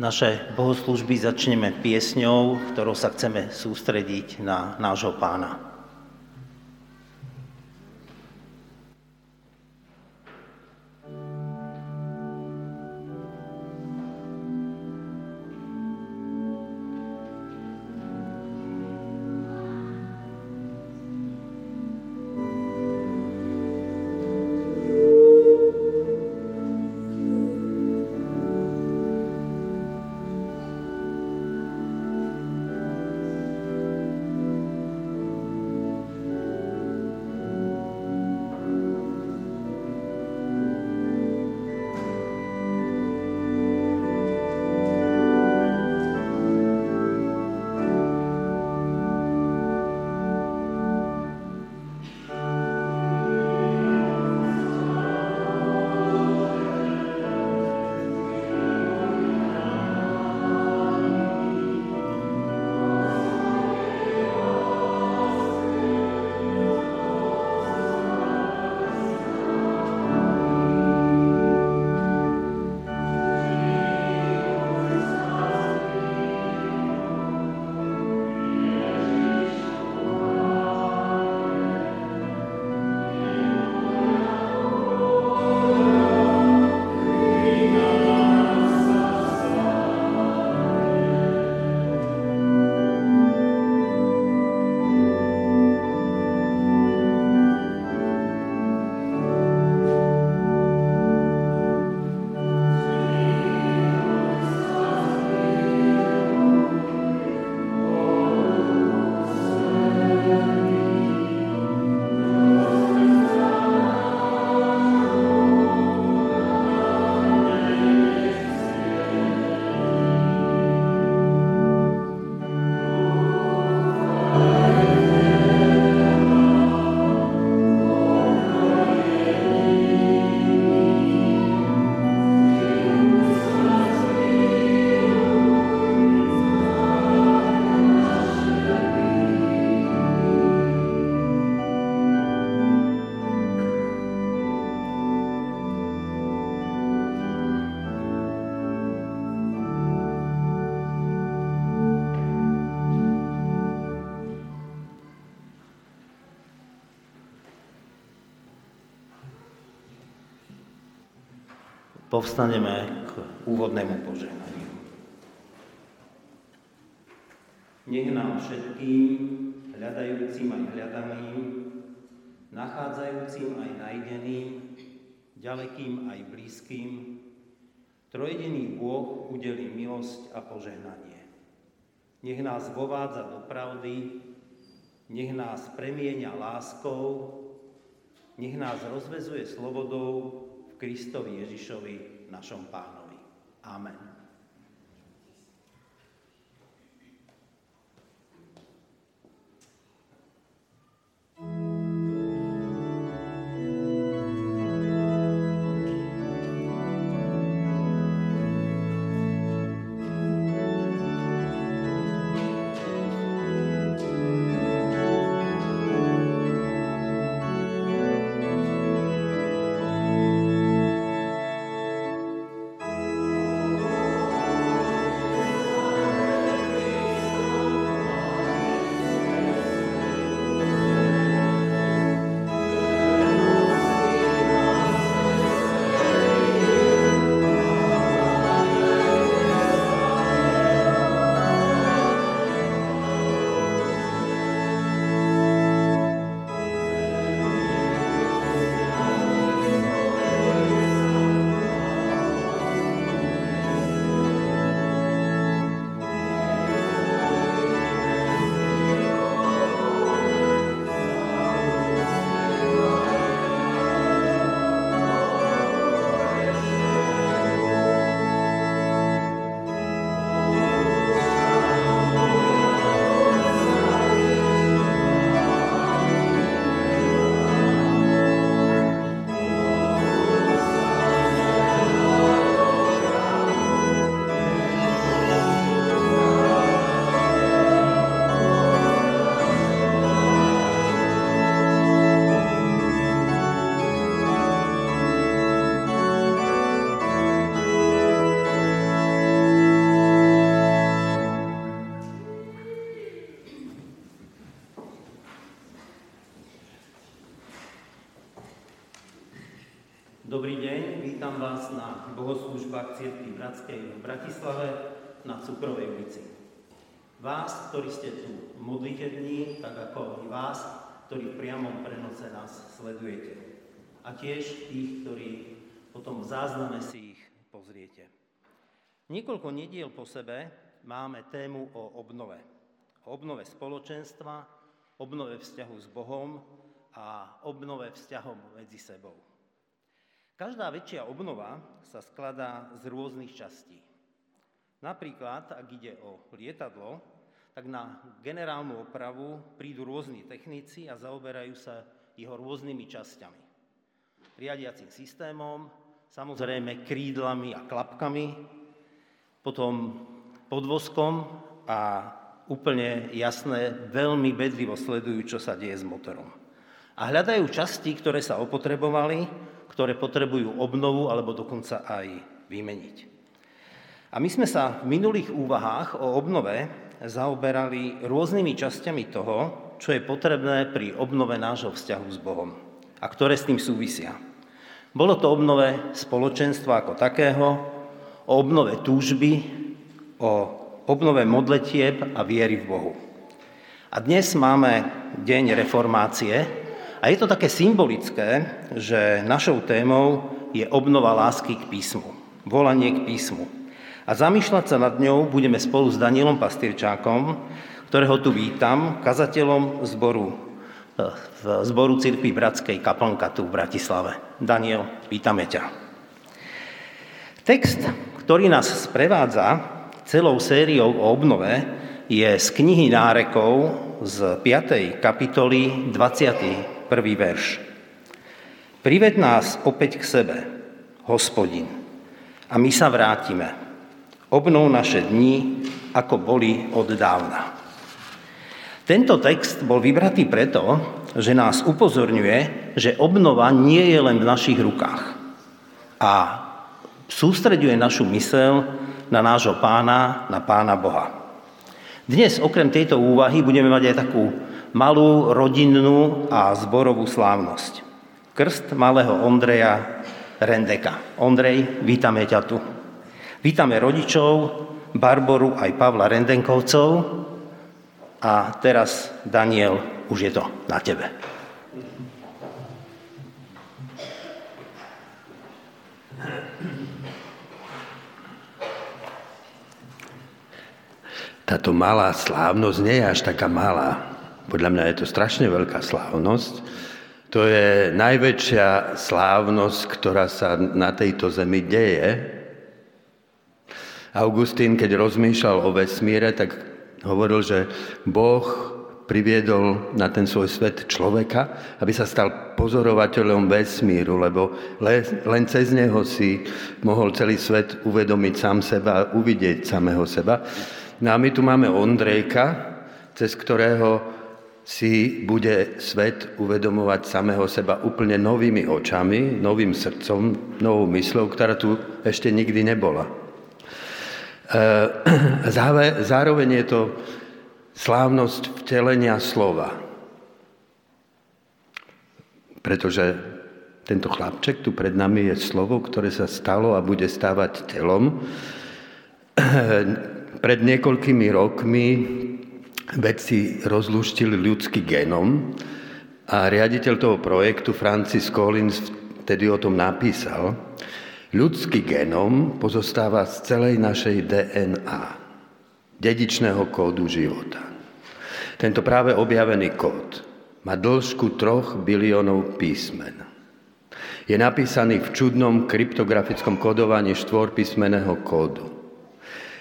Naše bohoslužby začneme piesňou, ktorou sa chceme sústrediť na nášho pána. Povstaneme k úvodnému požehnaniu. Nech nám všetkým, hľadajúcim aj hľadaným, nachádzajúcim aj najdeným, ďalekým aj blízkym, trojediný Boh udeli milosť a požehnanie. Nech nás vovádza do pravdy, nech nás premieňa láskou, nech nás rozvezuje slobodou Kristovi Ježišovi, našom pánovi. Amen. Cirkvi Bratskej v Bratislave na Cukrovej ulici. Vás, ktorí ste tu modlitevní, tak ako i vás, ktorí v priamom prenose nás sledujete. A tiež tých, ktorí potom v zázname si ich pozriete. Niekoľko nediel po sebe máme tému o obnove. O obnove spoločenstva, obnove vzťahu s Bohom a obnove vzťahom medzi sebou. Každá väčšia obnova sa skladá z rôznych častí. Napríklad, ak ide o lietadlo, tak na generálnu opravu prídu rôzni technici a zaoberajú sa jeho rôznymi časťami. Riadiacím systémom, samozrejme krídlami a klapkami, potom podvozkom a úplne jasné, veľmi bedlivo sledujú, čo sa deje s motorom. A hľadajú časti, ktoré sa opotrebovali, ktoré potrebujú obnovu alebo dokonca aj vymeniť. A my sme sa v minulých úvahách o obnove zaoberali rôznymi časťami toho, čo je potrebné pri obnove nášho vzťahu s Bohom a ktoré s tým súvisia. Bolo to obnove spoločenstva ako takého, o obnove túžby, o obnove modletieb a viery v Bohu. A dnes máme deň reformácie a je to také symbolické, že našou témou je obnova lásky k písmu, volanie k písmu. A zamýšľať sa nad ňou budeme spolu s Danielom Pastyrčákom, ktorého tu vítam, kazateľom zboru, v zboru Cirkvi Bratskej kaplnka tu v Bratislave. Daniel, vítame ťa. Text, ktorý nás sprevádza celou sériou o obnove, je z knihy nárekov z 5. kapitoly 21. verš. Prived nás opäť k sebe, hospodin, a my sa vrátime obnov naše dni, ako boli od dávna. Tento text bol vybratý preto, že nás upozorňuje, že obnova nie je len v našich rukách a sústreďuje našu mysel na nášho pána, na pána Boha. Dnes okrem tejto úvahy budeme mať aj takú malú rodinnú a zborovú slávnosť. Krst malého Ondreja Rendeka. Ondrej, vítame ťa tu. Vítame rodičov, Barboru aj Pavla Rendenkovcov a teraz, Daniel, už je to na tebe. Táto malá slávnosť nie je až taká malá. Podľa mňa je to strašne veľká slávnosť. To je najväčšia slávnosť, ktorá sa na tejto zemi deje, Augustín, keď rozmýšľal o vesmíre, tak hovoril, že Boh priviedol na ten svoj svet človeka, aby sa stal pozorovateľom vesmíru, lebo len cez neho si mohol celý svet uvedomiť sám seba uvidieť samého seba. No a my tu máme Ondrejka, cez ktorého si bude svet uvedomovať samého seba úplne novými očami, novým srdcom, novou myslou, ktorá tu ešte nikdy nebola. Eh, zároveň je to slávnosť vtelenia slova. Pretože tento chlapček tu pred nami je slovo, ktoré sa stalo a bude stávať telom. Pred niekoľkými rokmi vedci rozluštili ľudský genom a riaditeľ toho projektu Francis Collins vtedy o tom napísal, Ľudský genom pozostáva z celej našej DNA, dedičného kódu života. Tento práve objavený kód má dĺžku troch biliónov písmen. Je napísaný v čudnom kryptografickom kodovaní štvorpísmeného kódu.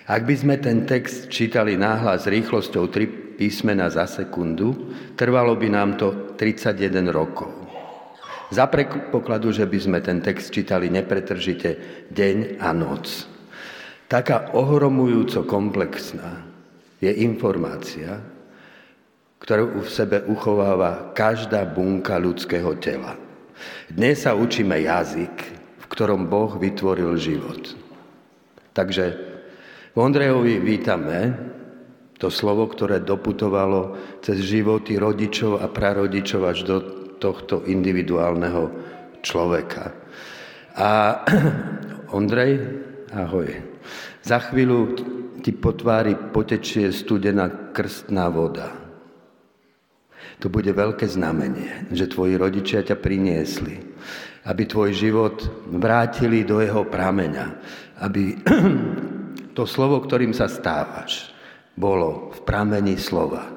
Ak by sme ten text čítali náhlas rýchlosťou 3 písmena za sekundu, trvalo by nám to 31 rokov. Za predpokladu, že by sme ten text čítali nepretržite deň a noc. Taká ohromujúco komplexná je informácia, ktorú v sebe uchováva každá bunka ľudského tela. Dnes sa učíme jazyk, v ktorom Boh vytvoril život. Takže Ondrejovi vítame to slovo, ktoré doputovalo cez životy rodičov a prarodičov až do tohto individuálneho človeka. A Ondrej, ahoj. Za chvíľu ti po tvári potečie studená krstná voda. To bude veľké znamenie, že tvoji rodičia ťa priniesli, aby tvoj život vrátili do jeho prameňa, aby to slovo, ktorým sa stávaš, bolo v pramení slova,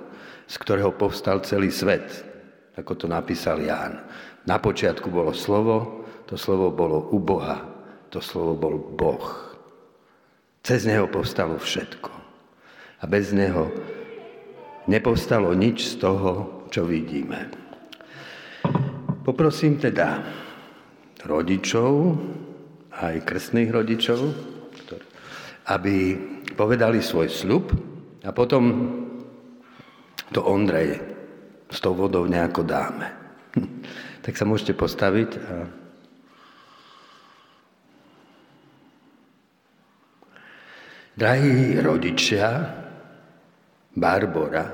z ktorého povstal celý svet, ako to napísal Ján. Na počiatku bolo slovo, to slovo bolo u Boha, to slovo bol Boh. Cez neho povstalo všetko. A bez neho nepovstalo nič z toho, čo vidíme. Poprosím teda rodičov, aj krstných rodičov, aby povedali svoj slub a potom to Ondrej s tou vodou nejako dáme. Tak sa môžete postaviť a Drahí rodičia, Barbora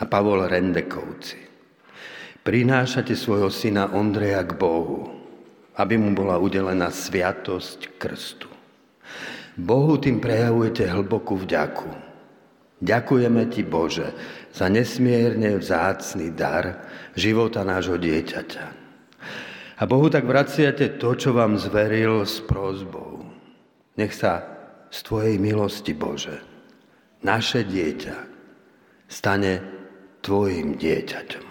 a Pavol Rendekovci, prinášate svojho syna Ondreja k Bohu, aby mu bola udelená sviatosť krstu. Bohu tým prejavujete hlbokú vďaku. Ďakujeme ti, Bože, za nesmierne vzácný dar života nášho dieťaťa. A Bohu tak vraciate to, čo vám zveril s prozbou. Nech sa z Tvojej milosti, Bože, naše dieťa stane Tvojim dieťaťom.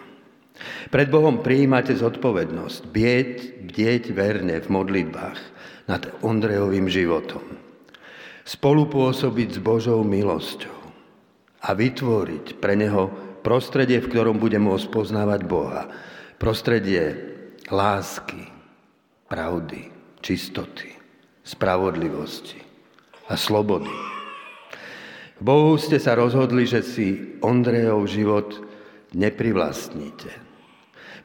Pred Bohom prijímate zodpovednosť, bieť, bdieť verne v modlitbách nad Ondrejovým životom. Spolupôsobiť s Božou milosťou a vytvoriť pre Neho prostredie, v ktorom bude môcť poznávať Boha. Prostredie lásky, pravdy, čistoty, spravodlivosti a slobody. Bohu ste sa rozhodli, že si Ondrejov život neprivlastníte.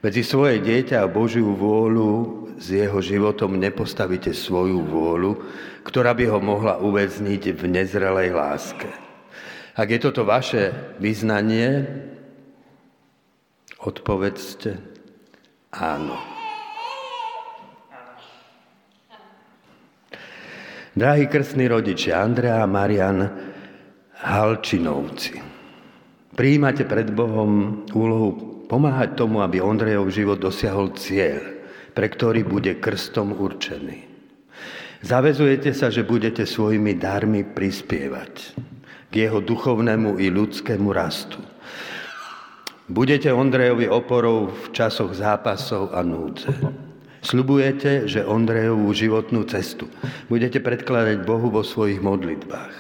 Medzi svoje dieťa a Božiu vôľu s jeho životom nepostavíte svoju vôľu, ktorá by ho mohla uväzniť v nezrelej láske. Ak je toto vaše vyznanie, odpovedzte áno. Drahí krstní rodičia, Andrea a Marian Halčinovci, prijímate pred Bohom úlohu pomáhať tomu, aby Ondrejov život dosiahol cieľ, pre ktorý bude krstom určený. Zavezujete sa, že budete svojimi darmi prispievať k jeho duchovnému i ľudskému rastu. Budete Ondrejovi oporou v časoch zápasov a núdze. Sľubujete, že Ondrejovú životnú cestu budete predkladať Bohu vo svojich modlitbách.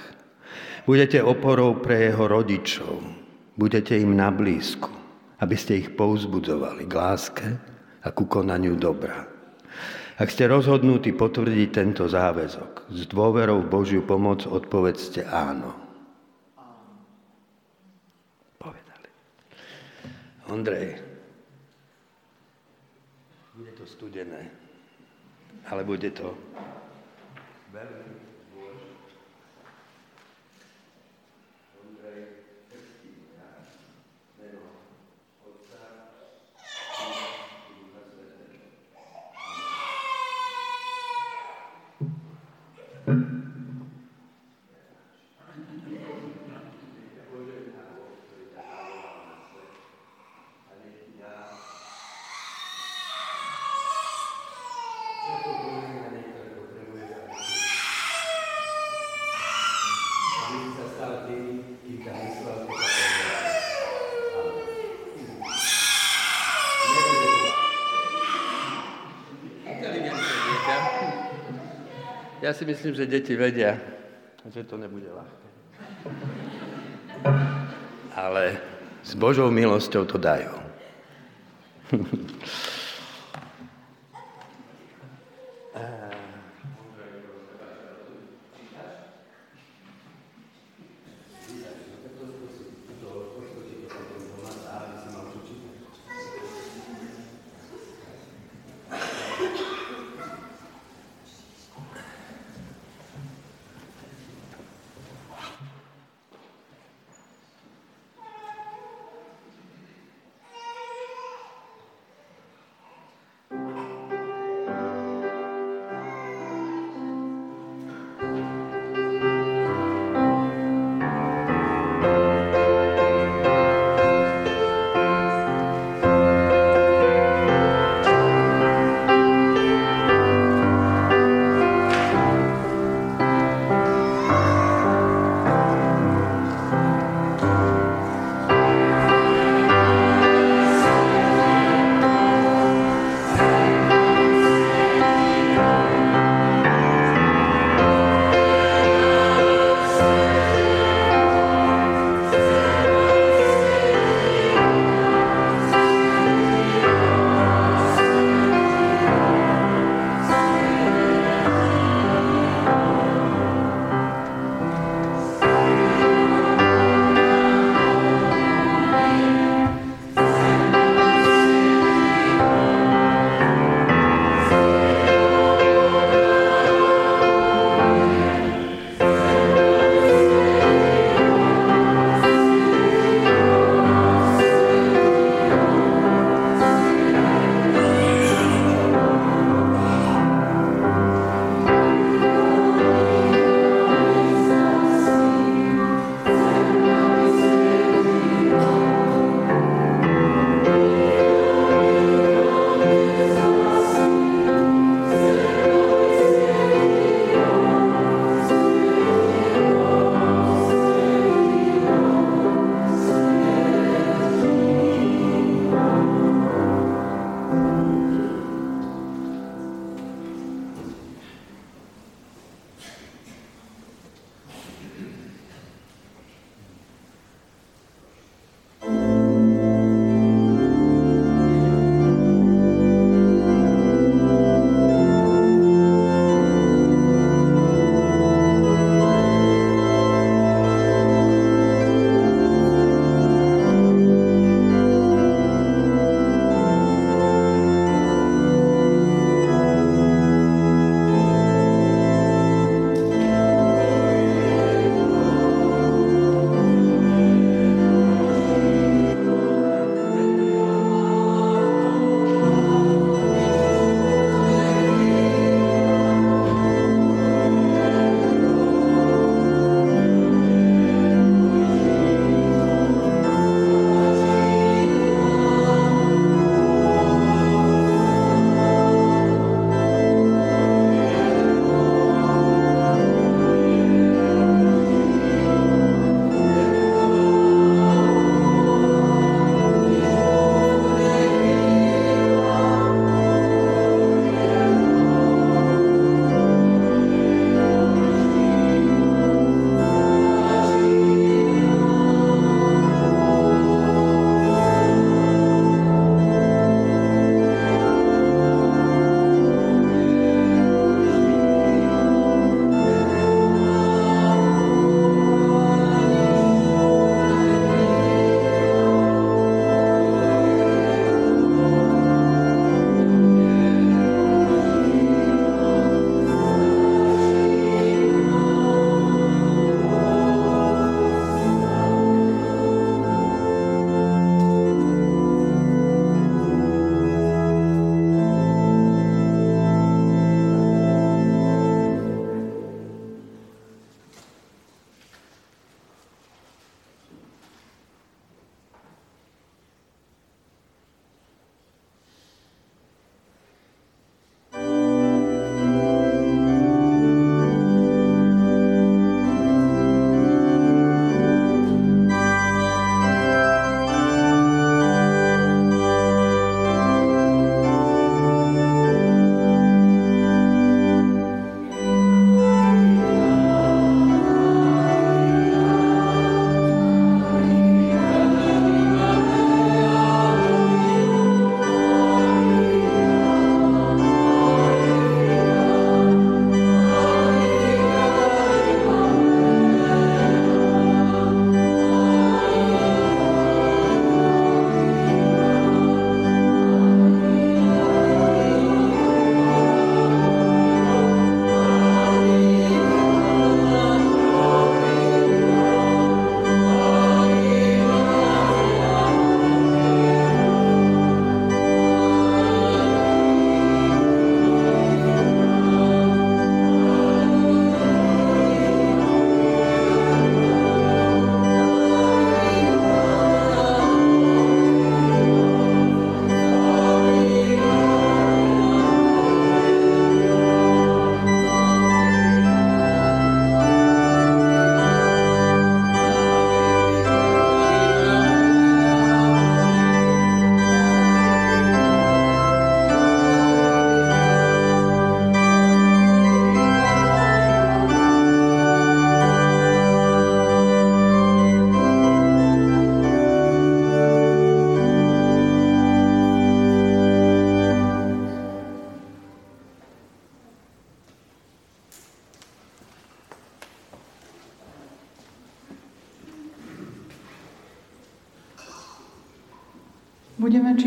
Budete oporou pre jeho rodičov. Budete im na blízku, aby ste ich pouzbudzovali k láske a ku konaniu dobra. Ak ste rozhodnutí potvrdiť tento záväzok, s dôverou v Božiu pomoc odpovedzte áno. Povedali. Ondrej, to studené, ale bude to 嗯。Ja si myslím, že deti vedia, že to nebude ľahké. Ale s Božou milosťou to dajú.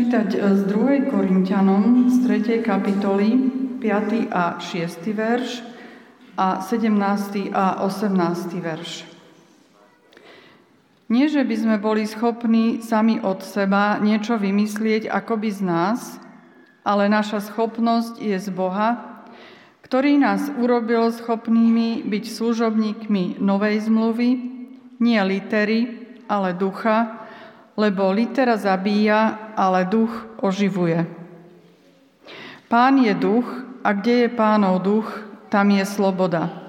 čítať z 2. Korintianom z 3. kapitoly 5. a 6. verš a 17. a 18. verš. Nie, že by sme boli schopní sami od seba niečo vymyslieť akoby z nás, ale naša schopnosť je z Boha, ktorý nás urobil schopnými byť služobníkmi novej zmluvy, nie litery, ale ducha, lebo litera zabíja, ale duch oživuje. Pán je duch a kde je pánov duch, tam je sloboda.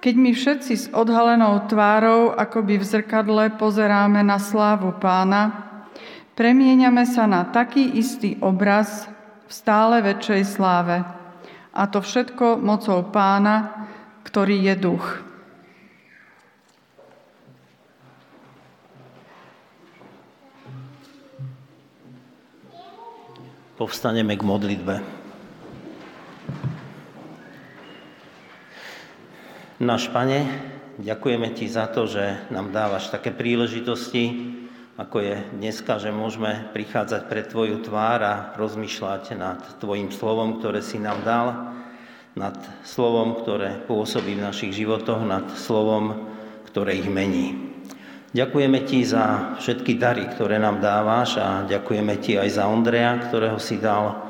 Keď my všetci s odhalenou tvárou, akoby v zrkadle, pozeráme na slávu pána, premieňame sa na taký istý obraz v stále väčšej sláve. A to všetko mocou pána, ktorý je duch. Povstaneme k modlitbe. Náš Pane, ďakujeme Ti za to, že nám dávaš také príležitosti, ako je dneska, že môžeme prichádzať pred Tvoju tvár a rozmýšľať nad Tvojim slovom, ktoré si nám dal, nad slovom, ktoré pôsobí v našich životoch, nad slovom, ktoré ich mení. Ďakujeme Ti za všetky dary, ktoré nám dávaš a ďakujeme Ti aj za Ondreja, ktorého si dal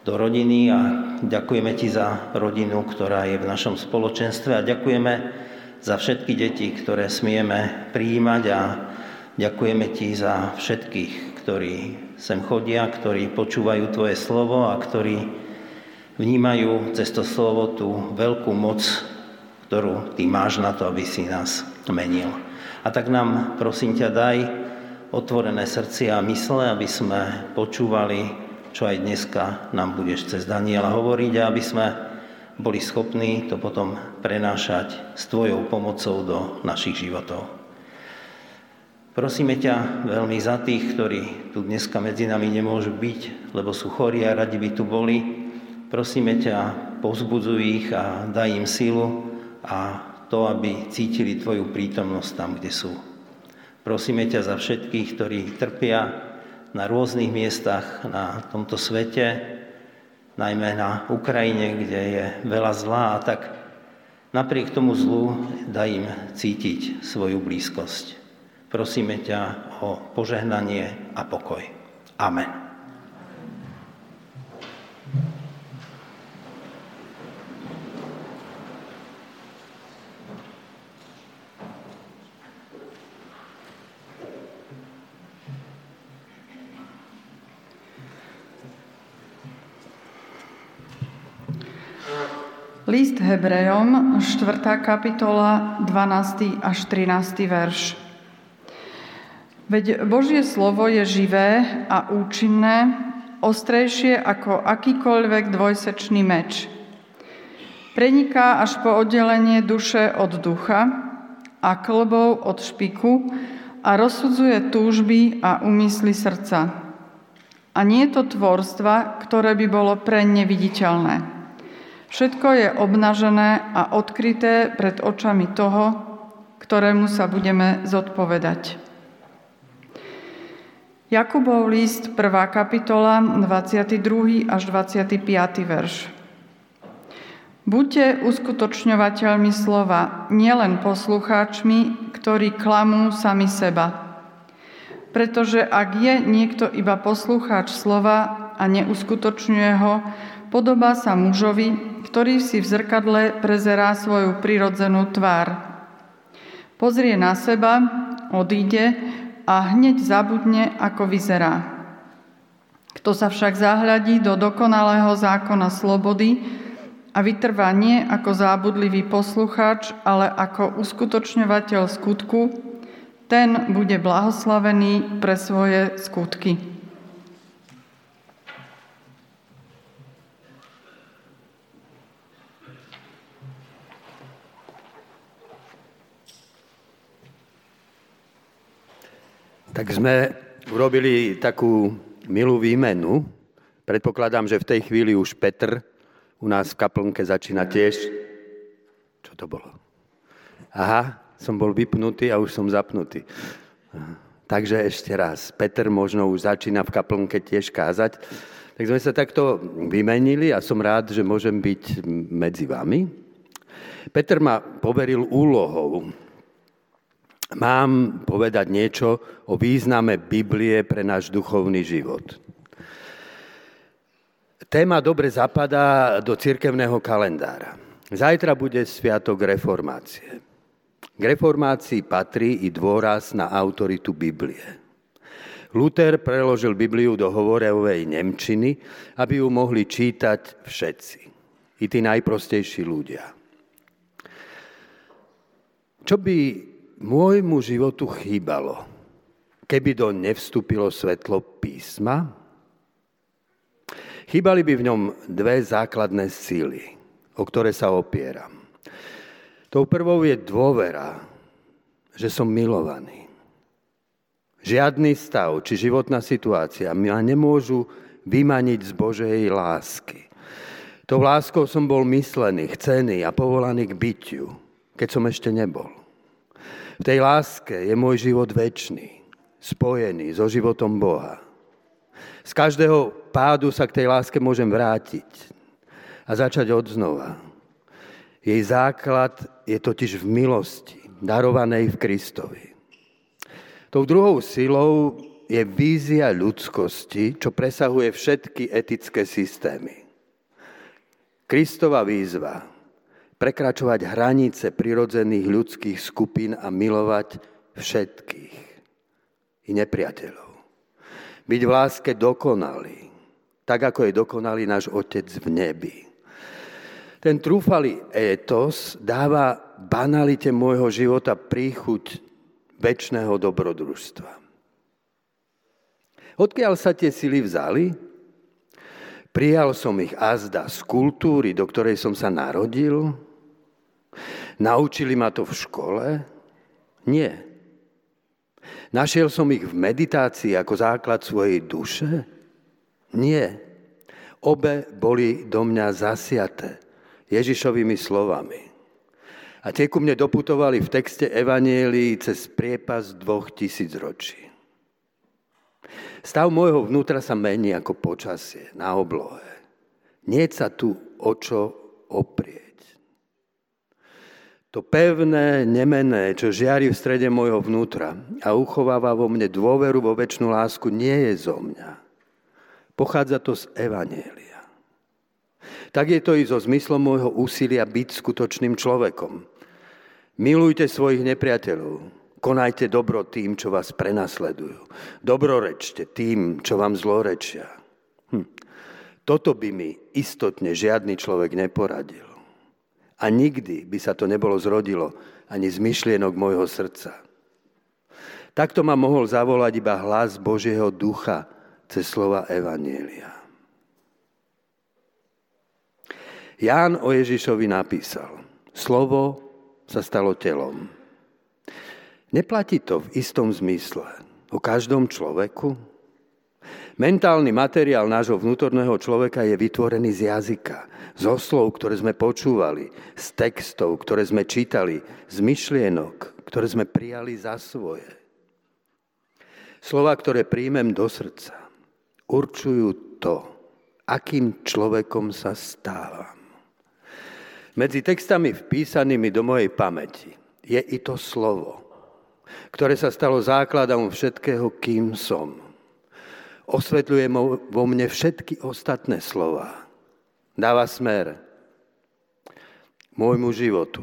do rodiny a ďakujeme Ti za rodinu, ktorá je v našom spoločenstve a ďakujeme za všetky deti, ktoré smieme prijímať a ďakujeme Ti za všetkých, ktorí sem chodia, ktorí počúvajú Tvoje slovo a ktorí vnímajú cez to slovo tú veľkú moc, ktorú Ty máš na to, aby si nás menil. A tak nám, prosím ťa, daj otvorené srdcia a mysle, aby sme počúvali, čo aj dneska nám budeš cez Daniela hovoriť a aby sme boli schopní to potom prenášať s Tvojou pomocou do našich životov. Prosíme ťa veľmi za tých, ktorí tu dneska medzi nami nemôžu byť, lebo sú chorí a radi by tu boli. Prosíme ťa, povzbudzuj ich a daj im silu a to, aby cítili Tvoju prítomnosť tam, kde sú. Prosíme ťa za všetkých, ktorí trpia na rôznych miestach na tomto svete, najmä na Ukrajine, kde je veľa zlá a tak napriek tomu zlu daj im cítiť svoju blízkosť. Prosíme ťa o požehnanie a pokoj. Amen. List Hebrejom, 4. kapitola, 12. až 13. verš. Veď Božie slovo je živé a účinné, ostrejšie ako akýkoľvek dvojsečný meč. Preniká až po oddelenie duše od ducha a klbov od špiku a rozsudzuje túžby a úmysly srdca. A nie je to tvorstva, ktoré by bolo pre neviditeľné. Všetko je obnažené a odkryté pred očami toho, ktorému sa budeme zodpovedať. Jakubov list, 1. kapitola, 22. až 25. verš. Buďte uskutočňovateľmi slova, nielen poslucháčmi, ktorí klamú sami seba. Pretože ak je niekto iba poslucháč slova a neuskutočňuje ho, podobá sa mužovi, ktorý si v zrkadle prezerá svoju prirodzenú tvár. Pozrie na seba, odíde a hneď zabudne, ako vyzerá. Kto sa však zahľadí do dokonalého zákona slobody a vytrvá nie ako zábudlivý poslucháč, ale ako uskutočňovateľ skutku, ten bude blahoslavený pre svoje skutky. Tak sme urobili takú milú výmenu. Predpokladám, že v tej chvíli už Petr u nás v kaplnke začína tiež. Čo to bolo? Aha, som bol vypnutý a už som zapnutý. Takže ešte raz, Peter možno už začína v kaplnke tiež kázať. Tak sme sa takto vymenili a som rád, že môžem byť medzi vami. Peter ma poveril úlohou. Mám povedať niečo o význame Biblie pre náš duchovný život. Téma dobre zapadá do cirkevného kalendára. Zajtra bude Sviatok reformácie. K reformácii patrí i dôraz na autoritu Biblie. Luther preložil Bibliu do hovorevej Nemčiny, aby ju mohli čítať všetci, i tí najprostejší ľudia. Čo by môjmu životu chýbalo, keby do nevstúpilo svetlo písma? Chýbali by v ňom dve základné síly, o ktoré sa opieram. Tou prvou je dôvera, že som milovaný. Žiadny stav či životná situácia ma nemôžu vymaniť z Božej lásky. Tou láskou som bol myslený, chcený a povolaný k bytiu, keď som ešte nebol. V tej láske je môj život väčší, spojený so životom Boha. Z každého pádu sa k tej láske môžem vrátiť a začať od znova. Jej základ je totiž v milosti, darovanej v Kristovi. Tou druhou silou je vízia ľudskosti, čo presahuje všetky etické systémy. Kristova výzva prekračovať hranice prirodzených ľudských skupín a milovať všetkých i nepriateľov. Byť v láske dokonalý, tak ako je dokonalý náš Otec v nebi. Ten trúfalý étos dáva banalite môjho života príchuť väčšného dobrodružstva. Odkiaľ sa tie sily vzali? Prijal som ich azda z kultúry, do ktorej som sa narodil? Naučili ma to v škole? Nie. Našiel som ich v meditácii ako základ svojej duše? Nie. Obe boli do mňa zasiaté Ježišovými slovami. A tie ku mne doputovali v texte Evanielii cez priepas dvoch tisíc ročí. Stav môjho vnútra sa mení ako počasie na oblohe. Nie sa tu o čo oprieť. To pevné, nemené, čo žiari v strede môjho vnútra a uchováva vo mne dôveru vo väčšinu lásku, nie je zo mňa. Pochádza to z Evanielia. Tak je to i so zmyslom môjho úsilia byť skutočným človekom. Milujte svojich nepriateľov, konajte dobro tým, čo vás prenasledujú. Dobrorečte tým, čo vám zlorečia. Hm. Toto by mi istotne žiadny človek neporadil. A nikdy by sa to nebolo zrodilo ani z myšlienok môjho srdca. Takto ma mohol zavolať iba hlas Božieho ducha cez slova Evanielia. Ján o Ježišovi napísal, slovo sa stalo telom. Neplatí to v istom zmysle o každom človeku? Mentálny materiál nášho vnútorného človeka je vytvorený z jazyka, zo slov, ktoré sme počúvali, z textov, ktoré sme čítali, z myšlienok, ktoré sme prijali za svoje. Slova, ktoré príjmem do srdca, určujú to, akým človekom sa stávam. Medzi textami vpísanými do mojej pamäti je i to slovo, ktoré sa stalo základom všetkého, kým som. Osvetľuje vo mne všetky ostatné slova. Dáva smer môjmu životu.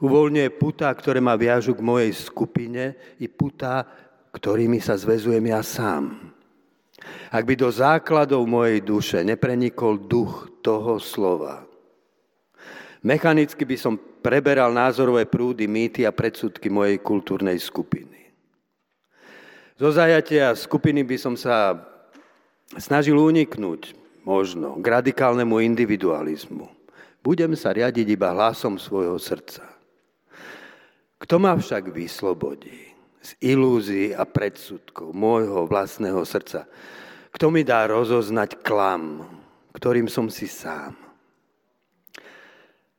Uvoľňuje putá, ktoré ma viažu k mojej skupine i putá, ktorými sa zvezujem ja sám. Ak by do základov mojej duše neprenikol duch toho slova, Mechanicky by som preberal názorové prúdy, mýty a predsudky mojej kultúrnej skupiny. Zo zajatia skupiny by som sa snažil uniknúť možno k radikálnemu individualizmu. Budem sa riadiť iba hlasom svojho srdca. Kto ma však vyslobodí z ilúzií a predsudkov môjho vlastného srdca? Kto mi dá rozoznať klam, ktorým som si sám?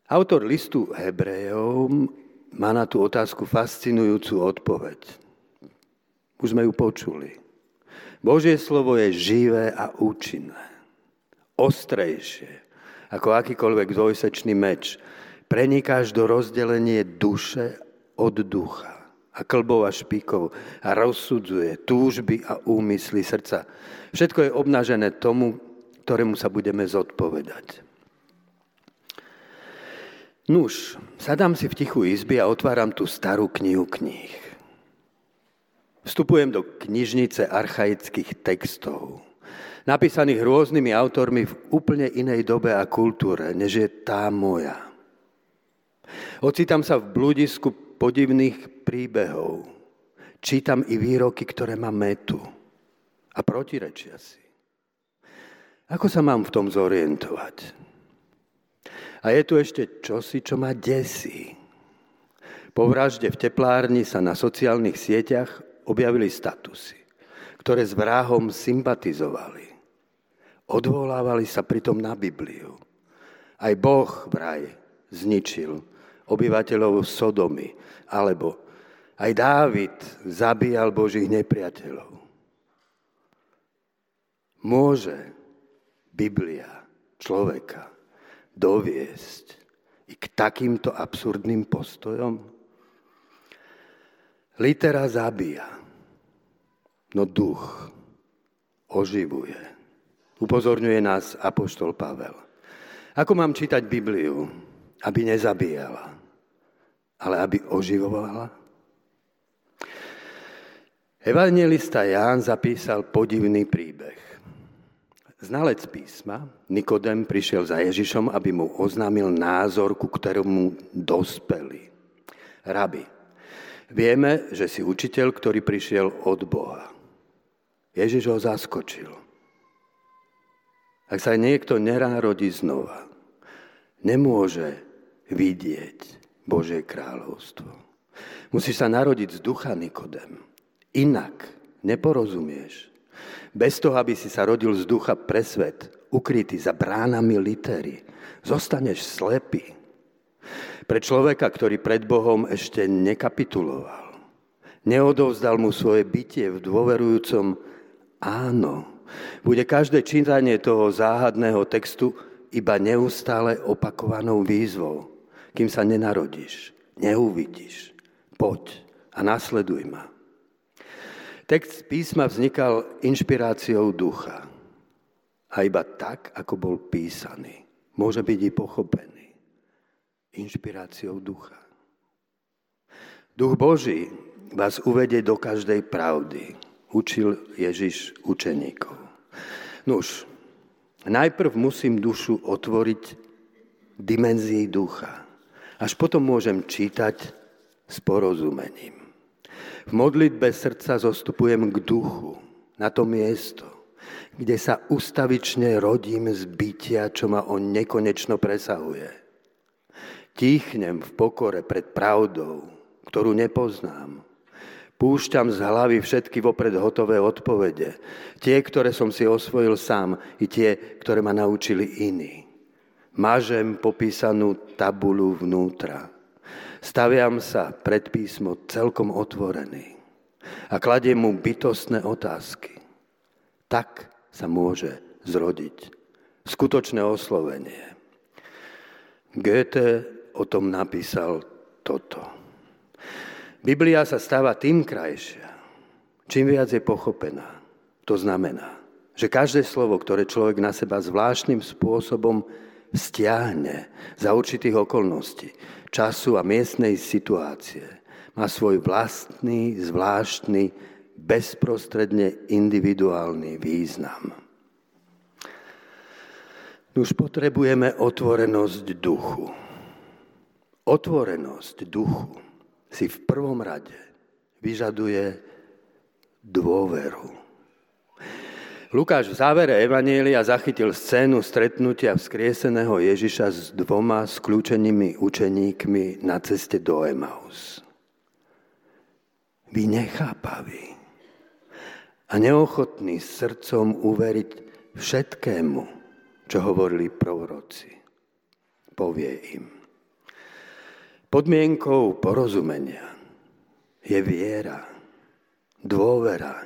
Autor listu Hebrejov má na tú otázku fascinujúcu odpoveď. Už sme ju počuli. Božie slovo je živé a účinné. Ostrejšie ako akýkoľvek dvojsečný meč. Prenikáš do rozdelenie duše od ducha a klbov a špíkov a rozsudzuje túžby a úmysly srdca. Všetko je obnažené tomu, ktorému sa budeme zodpovedať. Nuž, sadám si v tichu izby a otváram tú starú knihu kníh. Vstupujem do knižnice archaických textov, napísaných rôznymi autormi v úplne inej dobe a kultúre, než je tá moja. Ocítam sa v bludisku podivných príbehov. Čítam i výroky, ktoré ma metu a protirečia si. Ako sa mám v tom zorientovať? A je tu ešte čosi, čo ma desí. Po vražde v teplárni sa na sociálnych sieťach objavili statusy, ktoré s vrahom sympatizovali. Odvolávali sa pritom na Bibliu. Aj Boh vraj zničil obyvateľov Sodomy, alebo aj Dávid zabíjal Božích nepriateľov. Môže Biblia človeka doviesť i k takýmto absurdným postojom? Litera zabíja, no duch oživuje. Upozorňuje nás Apoštol Pavel. Ako mám čítať Bibliu, aby nezabíjala, ale aby oživovala? Evangelista Ján zapísal podivný príbeh. Znalec písma Nikodem prišiel za Ježišom, aby mu oznámil názor, ku ktorému dospeli. Rabi, vieme, že si učiteľ, ktorý prišiel od Boha. Ježiš ho zaskočil. Ak sa niekto nerárodí znova, nemôže vidieť Božie kráľovstvo. Musíš sa narodiť z ducha, Nikodem. Inak neporozumieš. Bez toho, aby si sa rodil z ducha pre svet, ukrytý za bránami litery, zostaneš slepý. Pre človeka, ktorý pred Bohom ešte nekapituloval, neodovzdal mu svoje bytie v dôverujúcom áno, bude každé čítanie toho záhadného textu iba neustále opakovanou výzvou, kým sa nenarodíš, neuvidíš. Poď a nasleduj ma. Text písma vznikal inšpiráciou ducha. A iba tak, ako bol písaný, môže byť i pochopený. Inšpiráciou ducha. Duch Boží vás uvedie do každej pravdy, učil Ježiš učeníkov. Nuž, najprv musím dušu otvoriť dimenzii ducha. Až potom môžem čítať s porozumením. V modlitbe srdca zostupujem k duchu, na to miesto, kde sa ustavične rodím z bytia, čo ma on nekonečno presahuje. Tichnem v pokore pred pravdou, ktorú nepoznám. Púšťam z hlavy všetky vopred hotové odpovede. Tie, ktoré som si osvojil sám, i tie, ktoré ma naučili iní. Mažem popísanú tabulu vnútra Staviam sa pred písmo celkom otvorený a kladiem mu bytostné otázky. Tak sa môže zrodiť skutočné oslovenie. Goethe o tom napísal toto. Biblia sa stáva tým krajšia, čím viac je pochopená. To znamená, že každé slovo, ktoré človek na seba zvláštnym spôsobom stiahne za určitých okolností, času a miestnej situácie. Má svoj vlastný, zvláštny, bezprostredne individuálny význam. Už potrebujeme otvorenosť duchu. Otvorenosť duchu si v prvom rade vyžaduje dôveru. Lukáš v závere Evanielia zachytil scénu stretnutia vzkrieseného Ježiša s dvoma skľúčenými učeníkmi na ceste do Emaus. Vy nechápaví a neochotní srdcom uveriť všetkému, čo hovorili proroci. Povie im. Podmienkou porozumenia je viera. Dôvera,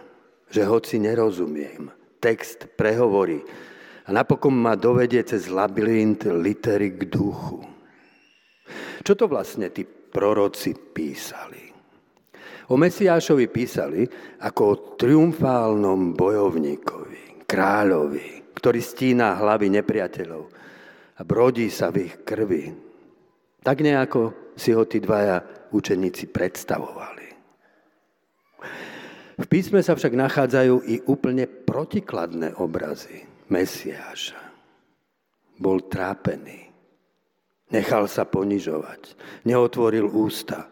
že hoci nerozumiem, text prehovorí a napokon ma dovedie cez labyrint litery k duchu. Čo to vlastne tí proroci písali? O Mesiášovi písali ako o triumfálnom bojovníkovi, kráľovi, ktorý stína hlavy nepriateľov a brodí sa v ich krvi. Tak nejako si ho tí dvaja učeníci predstavovali. V písme sa však nachádzajú i úplne protikladné obrazy Mesiáša. Bol trápený, nechal sa ponižovať, neotvoril ústa,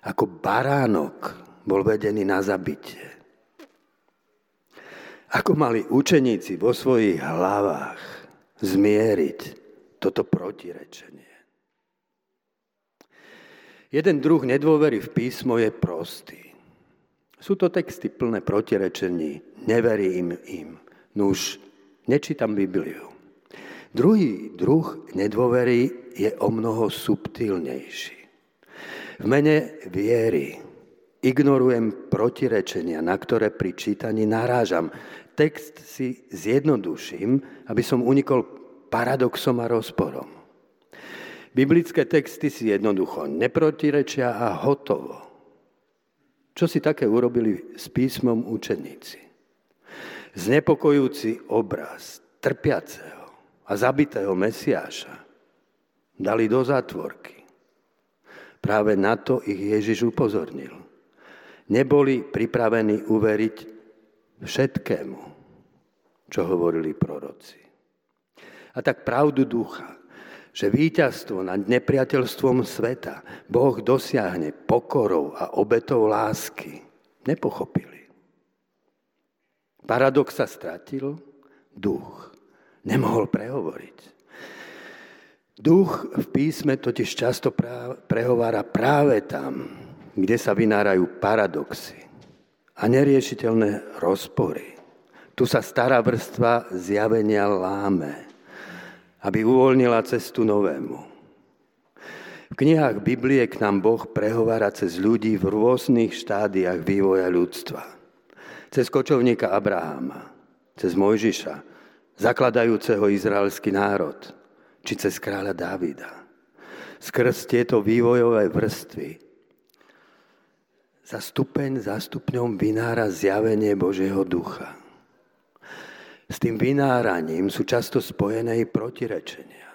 ako baránok bol vedený na zabitie. Ako mali učeníci vo svojich hlavách zmieriť toto protirečenie. Jeden druh nedôvery v písmo je prostý. Sú to texty plné protirečení, neverím im. Nuž, nečítam Bibliu. Druhý druh nedôvery je o mnoho subtilnejší. V mene viery ignorujem protirečenia, na ktoré pri čítaní narážam. Text si zjednoduším, aby som unikol paradoxom a rozporom. Biblické texty si jednoducho neprotirečia a hotovo. Čo si také urobili s písmom učeníci? Znepokojúci obraz trpiaceho a zabitého Mesiáša dali do zátvorky. Práve na to ich Ježiš upozornil. Neboli pripravení uveriť všetkému, čo hovorili proroci. A tak pravdu ducha, že víťazstvo nad nepriateľstvom sveta Boh dosiahne pokorou a obetou lásky, nepochopili. Paradox sa stratil, duch nemohol prehovoriť. Duch v písme totiž často prehovára práve tam, kde sa vynárajú paradoxy a neriešiteľné rozpory. Tu sa stará vrstva zjavenia láme aby uvoľnila cestu novému. V knihách Biblie k nám Boh prehovára cez ľudí v rôznych štádiách vývoja ľudstva. Cez kočovníka Abraháma, cez Mojžiša, zakladajúceho izraelský národ, či cez kráľa Dávida. Skrz tieto vývojové vrstvy za stupeň za stupňom vynára zjavenie Božieho ducha. S tým vynáraním sú často spojené i protirečenia.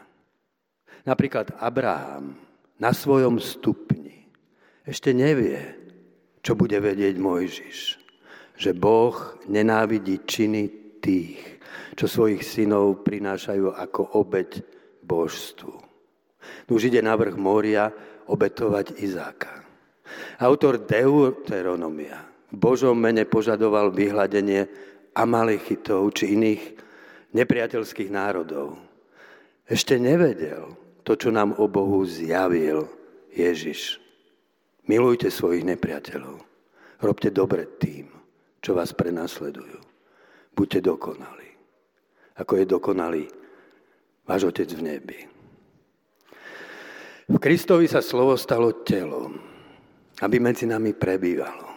Napríklad Abraham na svojom stupni ešte nevie, čo bude vedieť Mojžiš. Že Boh nenávidí činy tých, čo svojich synov prinášajú ako obeď božstvu. Už ide na vrch Mória obetovať Izáka. Autor Deuteronomia v Božom mene požadoval vyhľadenie Amalechitov či iných nepriateľských národov. Ešte nevedel to, čo nám o Bohu zjavil Ježiš. Milujte svojich nepriateľov. Robte dobre tým, čo vás prenasledujú. Buďte dokonalí, ako je dokonalý váš Otec v nebi. V Kristovi sa slovo stalo telom, aby medzi nami prebývalo.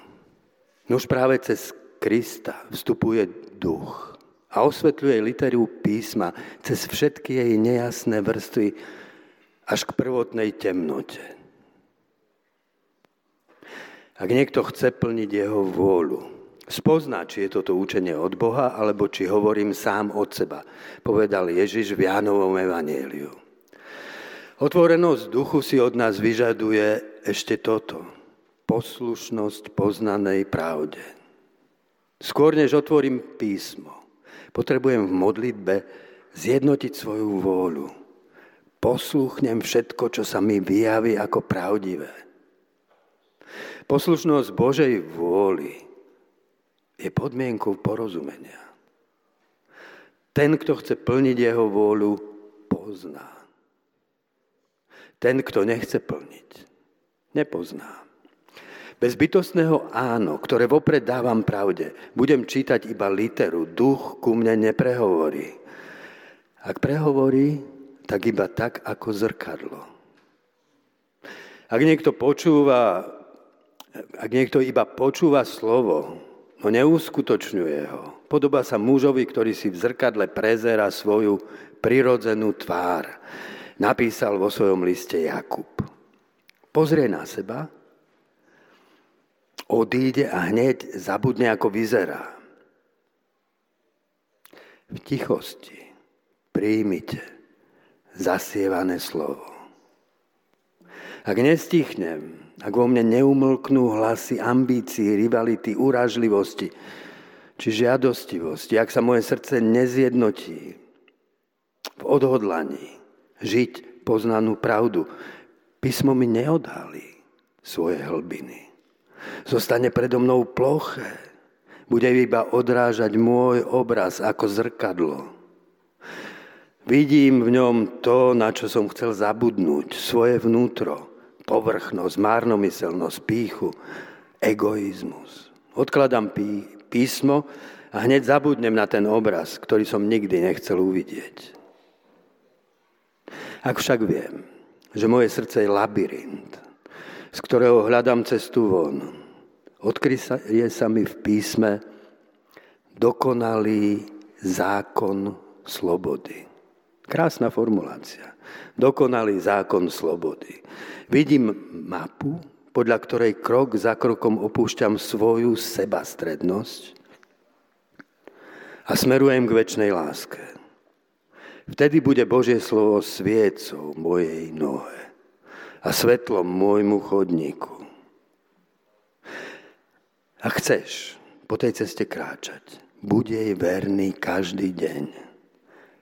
Nož práve cez Krista vstupuje duch a osvetľuje literu písma cez všetky jej nejasné vrstvy až k prvotnej temnote. Ak niekto chce plniť jeho vôľu, spozná, či je toto učenie od Boha, alebo či hovorím sám od seba, povedal Ježiš v Jánovom evanieliu. Otvorenosť duchu si od nás vyžaduje ešte toto. Poslušnosť poznanej pravde. Skôr než otvorím písmo, potrebujem v modlitbe zjednotiť svoju vôľu. Posluchnem všetko, čo sa mi vyjaví ako pravdivé. Poslušnosť Božej vôli je podmienkou porozumenia. Ten, kto chce plniť jeho vôľu, pozná. Ten, kto nechce plniť, nepozná. Bez bytostného áno, ktoré vopred dávam pravde, budem čítať iba literu, duch ku mne neprehovorí. Ak prehovorí, tak iba tak ako zrkadlo. Ak niekto počúva Ak niekto iba počúva slovo, no neuskutočňuje ho, podobá sa mužovi, ktorý si v zrkadle prezera svoju prirodzenú tvár. Napísal vo svojom liste Jakub. Pozrie na seba, odíde a hneď zabudne, ako vyzerá. V tichosti príjmite zasievané slovo. Ak nestichnem, ak vo mne neumlknú hlasy ambícií, rivality, urážlivosti či žiadostivosti, ak sa moje srdce nezjednotí v odhodlaní žiť poznanú pravdu, písmo mi neodhalí svoje hlbiny. Zostane predo mnou ploché, bude iba odrážať môj obraz ako zrkadlo. Vidím v ňom to, na čo som chcel zabudnúť, svoje vnútro, povrchnosť, márnomyselnosť, píchu, egoizmus. Odkladám pí, písmo a hneď zabudnem na ten obraz, ktorý som nikdy nechcel uvidieť. Ak však viem, že moje srdce je labyrint, z ktorého hľadám cestu von, odkryje sa mi v písme dokonalý zákon slobody. Krásna formulácia. Dokonalý zákon slobody. Vidím mapu, podľa ktorej krok za krokom opúšťam svoju sebastrednosť a smerujem k väčšnej láske. Vtedy bude Božie slovo sviecou mojej nohe a svetlom môjmu chodníku. A chceš po tej ceste kráčať, buď jej verný každý deň.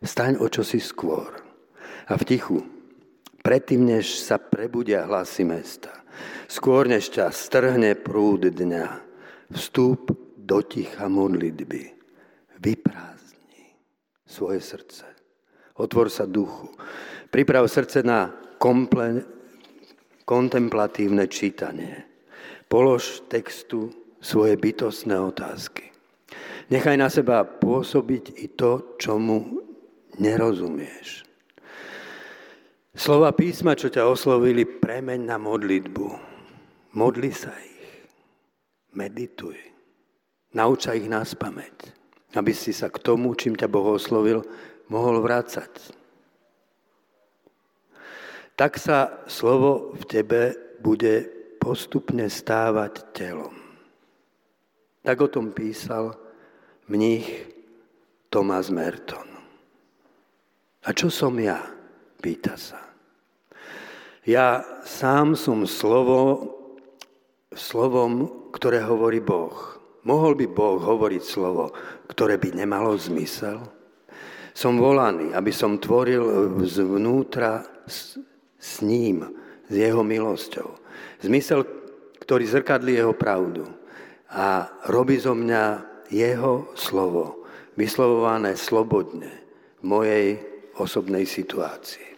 Staň o čosi skôr a v tichu, predtým, než sa prebudia hlasy mesta, skôr než ťa strhne prúd dňa, vstúp do ticha modlitby, vyprázdni svoje srdce, otvor sa duchu, priprav srdce na komple, kontemplatívne čítanie, polož textu svoje bytostné otázky. Nechaj na seba pôsobiť i to, čomu nerozumieš. Slova písma, čo ťa oslovili, premeň na modlitbu. Modli sa ich. Medituj. Nauča ich nás pamäť, aby si sa k tomu, čím ťa Boh oslovil, mohol vrácať. Tak sa slovo v tebe bude postupne stávať telom. Tak o tom písal mních Thomas Merton. A čo som ja? Pýta sa. Ja sám som slovo, slovom, ktoré hovorí Boh. Mohol by Boh hovoriť slovo, ktoré by nemalo zmysel? Som volaný, aby som tvoril zvnútra s, ním, s jeho milosťou. Zmysel, ktorý zrkadlí jeho pravdu a robí zo mňa jeho slovo, vyslovované slobodne v mojej osobnej situácii.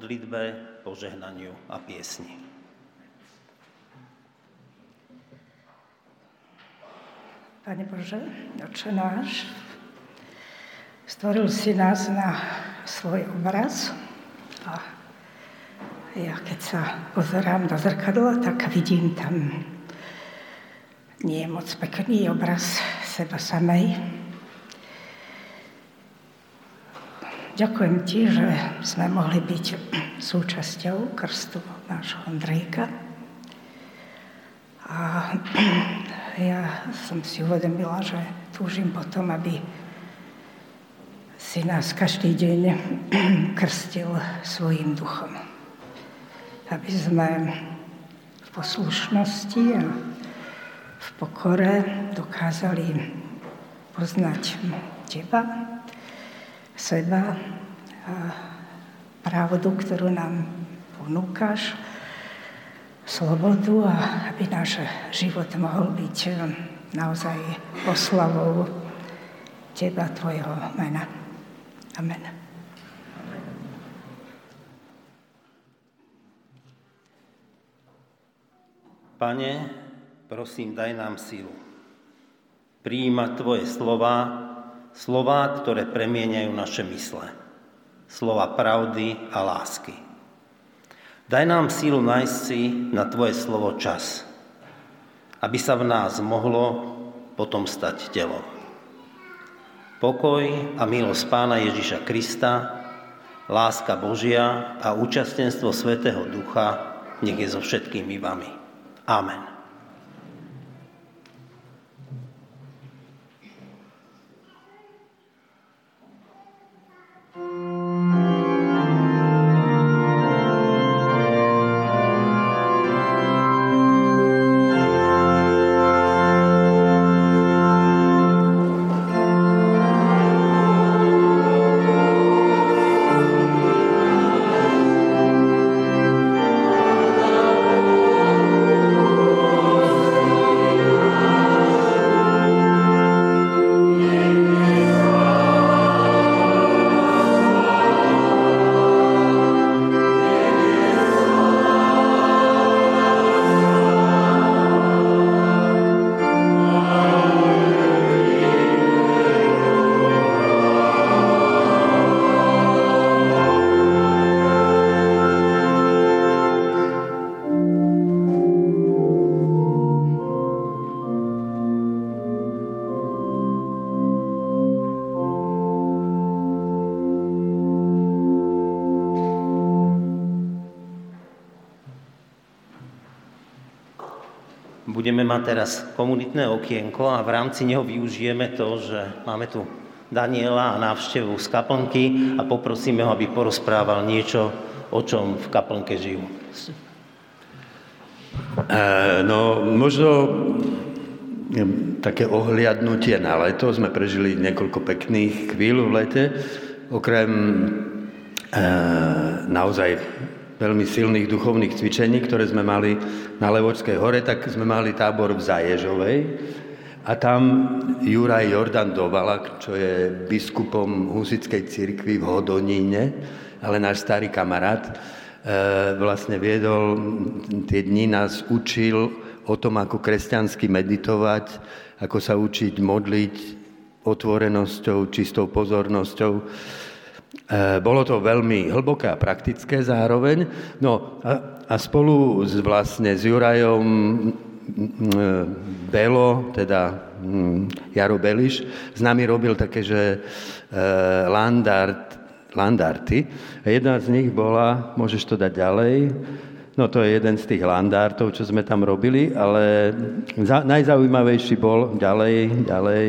Modlitbe, požehnaniu a piesni. Pane Bože, Oče náš, stvoril si nás na svoj obraz a ja keď sa pozerám do zrkadla, tak vidím tam nie moc pekný obraz seba samej. Ďakujem ti, že sme mohli byť súčasťou krstu nášho Andrejka. A ja som si uvedomila, že túžim potom, aby si nás každý deň krstil svojim duchom. Aby sme v poslušnosti a v pokore dokázali poznať teba, seba, a pravdu, ktorú nám ponúkaš, slobodu a aby náš život mohol byť naozaj oslavou Teba, Tvojho mena. Amen. Pane, prosím, daj nám sílu. Príjima Tvoje slova, slova, ktoré premieňajú naše mysle. Slova pravdy a lásky. Daj nám sílu nájsť si na Tvoje slovo čas, aby sa v nás mohlo potom stať telom. Pokoj a milosť Pána Ježiša Krista, láska Božia a účastenstvo Svetého Ducha nech je so všetkými vami. Amen. Budeme mať teraz komunitné okienko a v rámci neho využijeme to, že máme tu Daniela a návštevu z kaplnky a poprosíme ho, aby porozprával niečo, o čom v kaplnke žijú. E, no, možno také ohliadnutie na leto. Sme prežili niekoľko pekných chvíľ v lete. Okrem e, naozaj veľmi silných duchovných cvičení, ktoré sme mali na Levočskej hore, tak sme mali tábor v Zaježovej. A tam Juraj Jordan Dovala, čo je biskupom Husickej cirkvi v Hodoníne, ale náš starý kamarát, e, vlastne viedol, tie dni nás učil o tom, ako kresťansky meditovať, ako sa učiť modliť otvorenosťou, čistou pozornosťou bolo to veľmi hlboké a praktické zároveň. No a, a spolu s, vlastne s Jurajom Belo, teda Jaro Beliš, s nami robil také, že e, landart, landarty. Jedna z nich bola, môžeš to dať ďalej, No to je jeden z tých landártov, čo sme tam robili, ale za, najzaujímavejší bol ďalej, ďalej,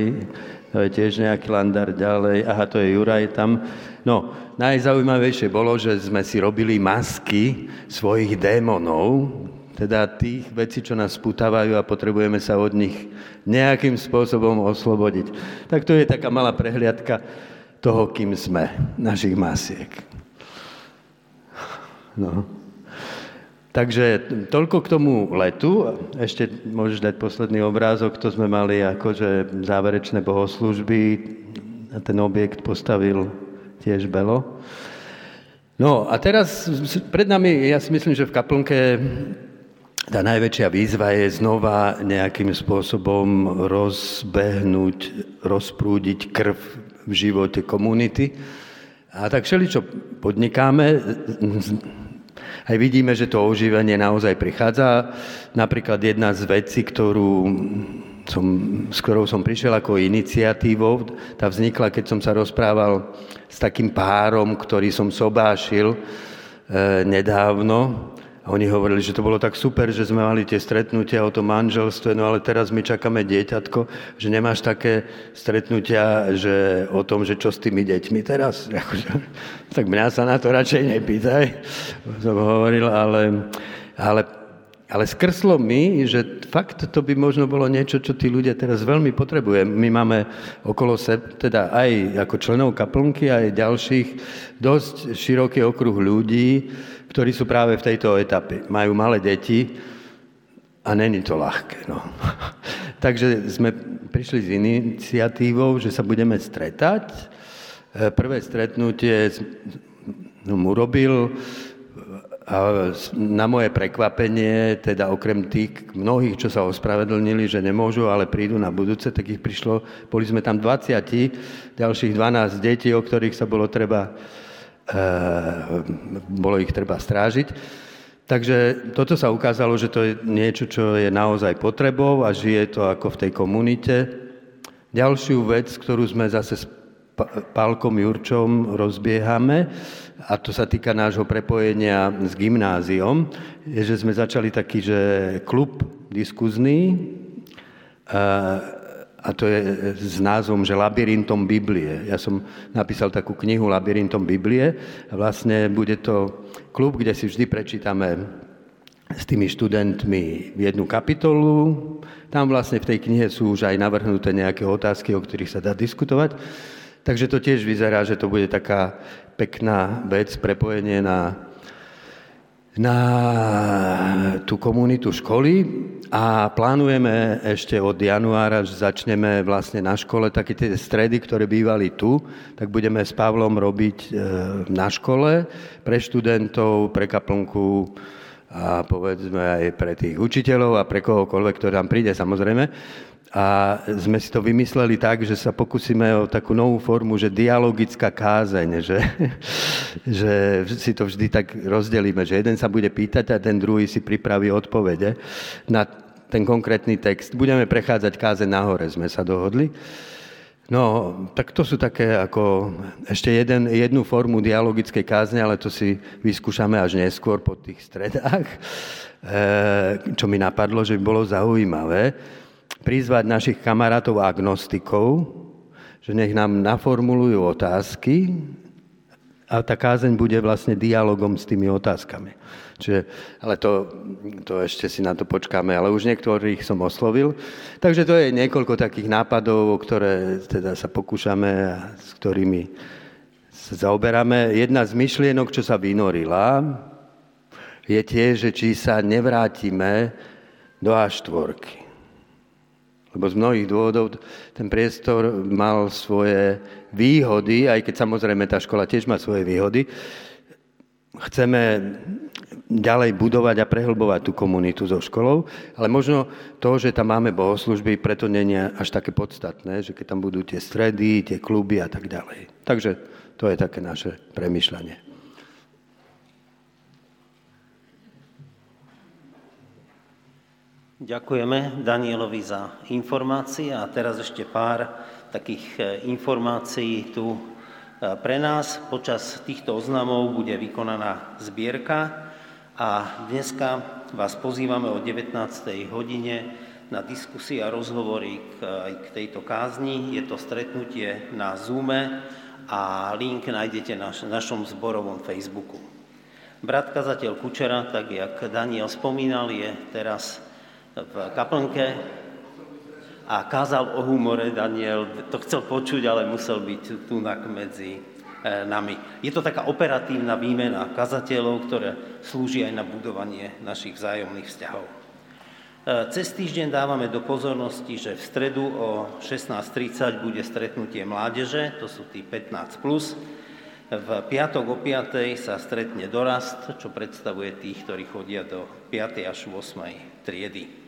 to je tiež nejaký landár ďalej, aha, to je Juraj tam, No, najzaujímavejšie bolo, že sme si robili masky svojich démonov, teda tých vecí, čo nás sputávajú a potrebujeme sa od nich nejakým spôsobom oslobodiť. Tak to je taká malá prehliadka toho, kým sme, našich masiek. No. Takže toľko k tomu letu. Ešte môžeš dať posledný obrázok, to sme mali akože záverečné bohoslužby. Ten objekt postavil tiež Belo. No a teraz pred nami, ja si myslím, že v kaplnke tá najväčšia výzva je znova nejakým spôsobom rozbehnúť, rozprúdiť krv v živote komunity. A tak všeli, čo podnikáme, aj vidíme, že to oživenie naozaj prichádza. Napríklad jedna z vecí, ktorú som, s ktorou som prišiel ako iniciatívou, tá vznikla, keď som sa rozprával s takým párom, ktorý som sobášil e, nedávno a oni hovorili, že to bolo tak super, že sme mali tie stretnutia o tom manželstve, no ale teraz my čakáme dieťatko, že nemáš také stretnutia že o tom, že čo s tými deťmi teraz. tak mňa sa na to radšej nepýtaj, som hovoril, ale, ale, ale skrslo mi, že fakt to by možno bolo niečo, čo tí ľudia teraz veľmi potrebujú. My máme okolo seba, teda aj ako členov kaplnky, aj ďalších, dosť široký okruh ľudí, ktorí sú práve v tejto etape. Majú malé deti a není to ľahké. No. Takže sme prišli s iniciatívou, že sa budeme stretať. E, prvé stretnutie som urobil a na moje prekvapenie, teda okrem tých mnohých, čo sa ospravedlnili, že nemôžu, ale prídu na budúce, tak ich prišlo, boli sme tam 20, ďalších 12 detí, o ktorých sa bolo treba Eh, bolo ich treba strážiť. Takže toto sa ukázalo, že to je niečo, čo je naozaj potrebou a žije to ako v tej komunite. Ďalšiu vec, ktorú sme zase Pálkom Jurčom rozbiehame, a to sa týka nášho prepojenia s gymnáziom, je, že sme začali taký, že klub diskuzný, a to je s názvom, že Labyrintom Biblie. Ja som napísal takú knihu Labyrintom Biblie a vlastne bude to klub, kde si vždy prečítame s tými študentmi jednu kapitolu. Tam vlastne v tej knihe sú už aj navrhnuté nejaké otázky, o ktorých sa dá diskutovať. Takže to tiež vyzerá, že to bude taká pekná vec, prepojenie na na tú komunitu školy a plánujeme ešte od januára, že začneme vlastne na škole také tie stredy, ktoré bývali tu, tak budeme s Pavlom robiť e, na škole pre študentov, pre kaplnku a povedzme aj pre tých učiteľov a pre kohokoľvek, ktorý tam príde samozrejme. A sme si to vymysleli tak, že sa pokúsime o takú novú formu, že dialogická kázeň, že, že si to vždy tak rozdelíme, že jeden sa bude pýtať a ten druhý si pripraví odpovede na ten konkrétny text. Budeme prechádzať kázeň nahore, sme sa dohodli. No, tak to sú také ako ešte jeden, jednu formu dialogickej kázne, ale to si vyskúšame až neskôr po tých stredách, eh, čo mi napadlo, že by bolo zaujímavé prizvať našich kamarátov agnostikov, že nech nám naformulujú otázky a tá kázeň bude vlastne dialogom s tými otázkami. Čiže, ale to, to ešte si na to počkáme, ale už niektorých som oslovil. Takže to je niekoľko takých nápadov, ktoré teda sa pokúšame a s ktorými sa zaoberáme. Jedna z myšlienok, čo sa vynorila, je tiež, že či sa nevrátime do A4. Lebo z mnohých dôvodov ten priestor mal svoje výhody, aj keď samozrejme tá škola tiež má svoje výhody. Chceme ďalej budovať a prehlbovať tú komunitu so školou, ale možno to, že tam máme bohoslužby, preto je až také podstatné, že keď tam budú tie stredy, tie kluby a tak ďalej. Takže to je také naše premyšľanie. Ďakujeme Danielovi za informácie a teraz ešte pár takých e, informácií tu e, pre nás. Počas týchto oznamov bude vykonaná zbierka a dneska vás pozývame o 19. hodine na diskusie a rozhovory k, aj k tejto kázni. Je to stretnutie na Zoome a link nájdete na našom zborovom Facebooku. Brat kazateľ Kučera, tak jak Daniel spomínal, je teraz v kaplnke a kázal o humore. Daniel to chcel počuť, ale musel byť tu medzi e, nami. Je to taká operatívna výmena kazateľov, ktoré slúži aj na budovanie našich vzájomných vzťahov. E, cez týždeň dávame do pozornosti, že v stredu o 16.30 bude stretnutie mládeže, to sú tí 15+. Plus. V piatok o 5. sa stretne dorast, čo predstavuje tých, ktorí chodia do 5. až 8. triedy.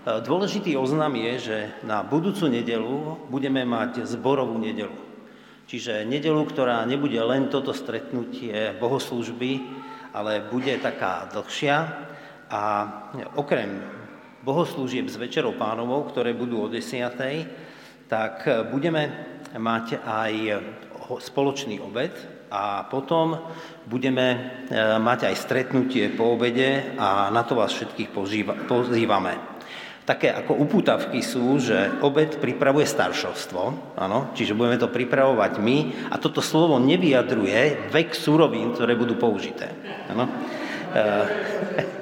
Dôležitý oznam je, že na budúcu nedelu budeme mať zborovú nedelu. Čiže nedelu, ktorá nebude len toto stretnutie bohoslúžby, ale bude taká dlhšia a okrem bohoslúžieb s Večerou pánovou, ktoré budú o 10. tak budeme mať aj spoločný obed a potom budeme e, mať aj stretnutie po obede a na to vás všetkých pozývame. Také ako upútavky sú, že obed pripravuje staršovstvo, áno, čiže budeme to pripravovať my a toto slovo nevyjadruje vek súrovín, ktoré budú použité. Áno. E,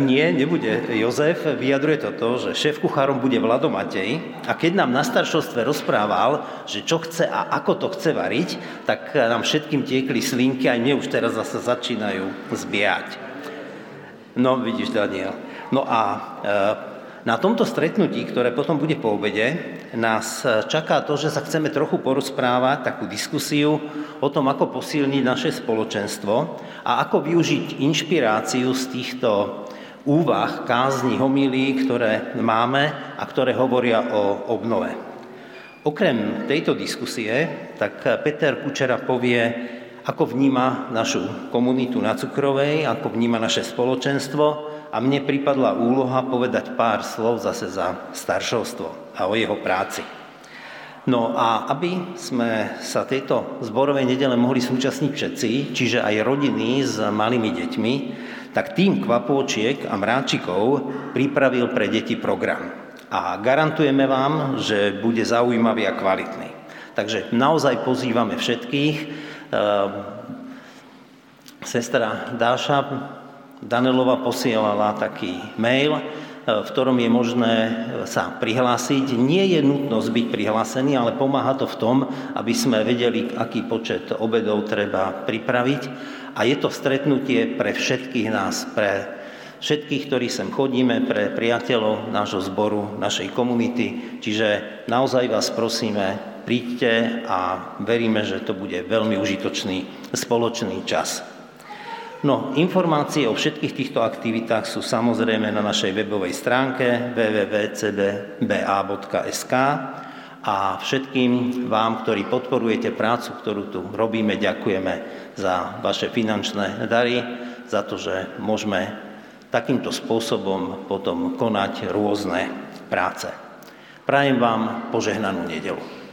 nie, nebude Jozef. Vyjadruje to, že šéf kuchárom bude Vlado Matej a keď nám na staršovstve rozprával, že čo chce a ako to chce variť, tak nám všetkým tiekli slinky a mne už teraz zase začínajú zbiať. No, vidíš, Daniel. No a e, na tomto stretnutí, ktoré potom bude po obede, nás čaká to, že sa chceme trochu porozprávať, takú diskusiu o tom, ako posilniť naše spoločenstvo a ako využiť inšpiráciu z týchto úvah, kázni, homilí, ktoré máme a ktoré hovoria o obnove. Okrem tejto diskusie, tak Peter Kučera povie, ako vníma našu komunitu na Cukrovej, ako vníma naše spoločenstvo a mne pripadla úloha povedať pár slov zase za staršovstvo a o jeho práci. No a aby sme sa tejto zborovej nedele mohli súčasniť všetci, čiže aj rodiny s malými deťmi, tak tým kvapôčiek a mráčikov pripravil pre deti program. A garantujeme vám, že bude zaujímavý a kvalitný. Takže naozaj pozývame všetkých. Ehm, sestra Dáša Danelova posielala taký mail, e, v ktorom je možné sa prihlásiť. Nie je nutnosť byť prihlásený, ale pomáha to v tom, aby sme vedeli, aký počet obedov treba pripraviť a je to stretnutie pre všetkých nás, pre všetkých, ktorí sem chodíme, pre priateľov nášho zboru, našej komunity. Čiže naozaj vás prosíme, príďte a veríme, že to bude veľmi užitočný spoločný čas. No, informácie o všetkých týchto aktivitách sú samozrejme na našej webovej stránke www.cdba.sk a všetkým vám, ktorí podporujete prácu, ktorú tu robíme, ďakujeme za vaše finančné dary, za to, že môžeme takýmto spôsobom potom konať rôzne práce. Prajem vám požehnanú nedelu.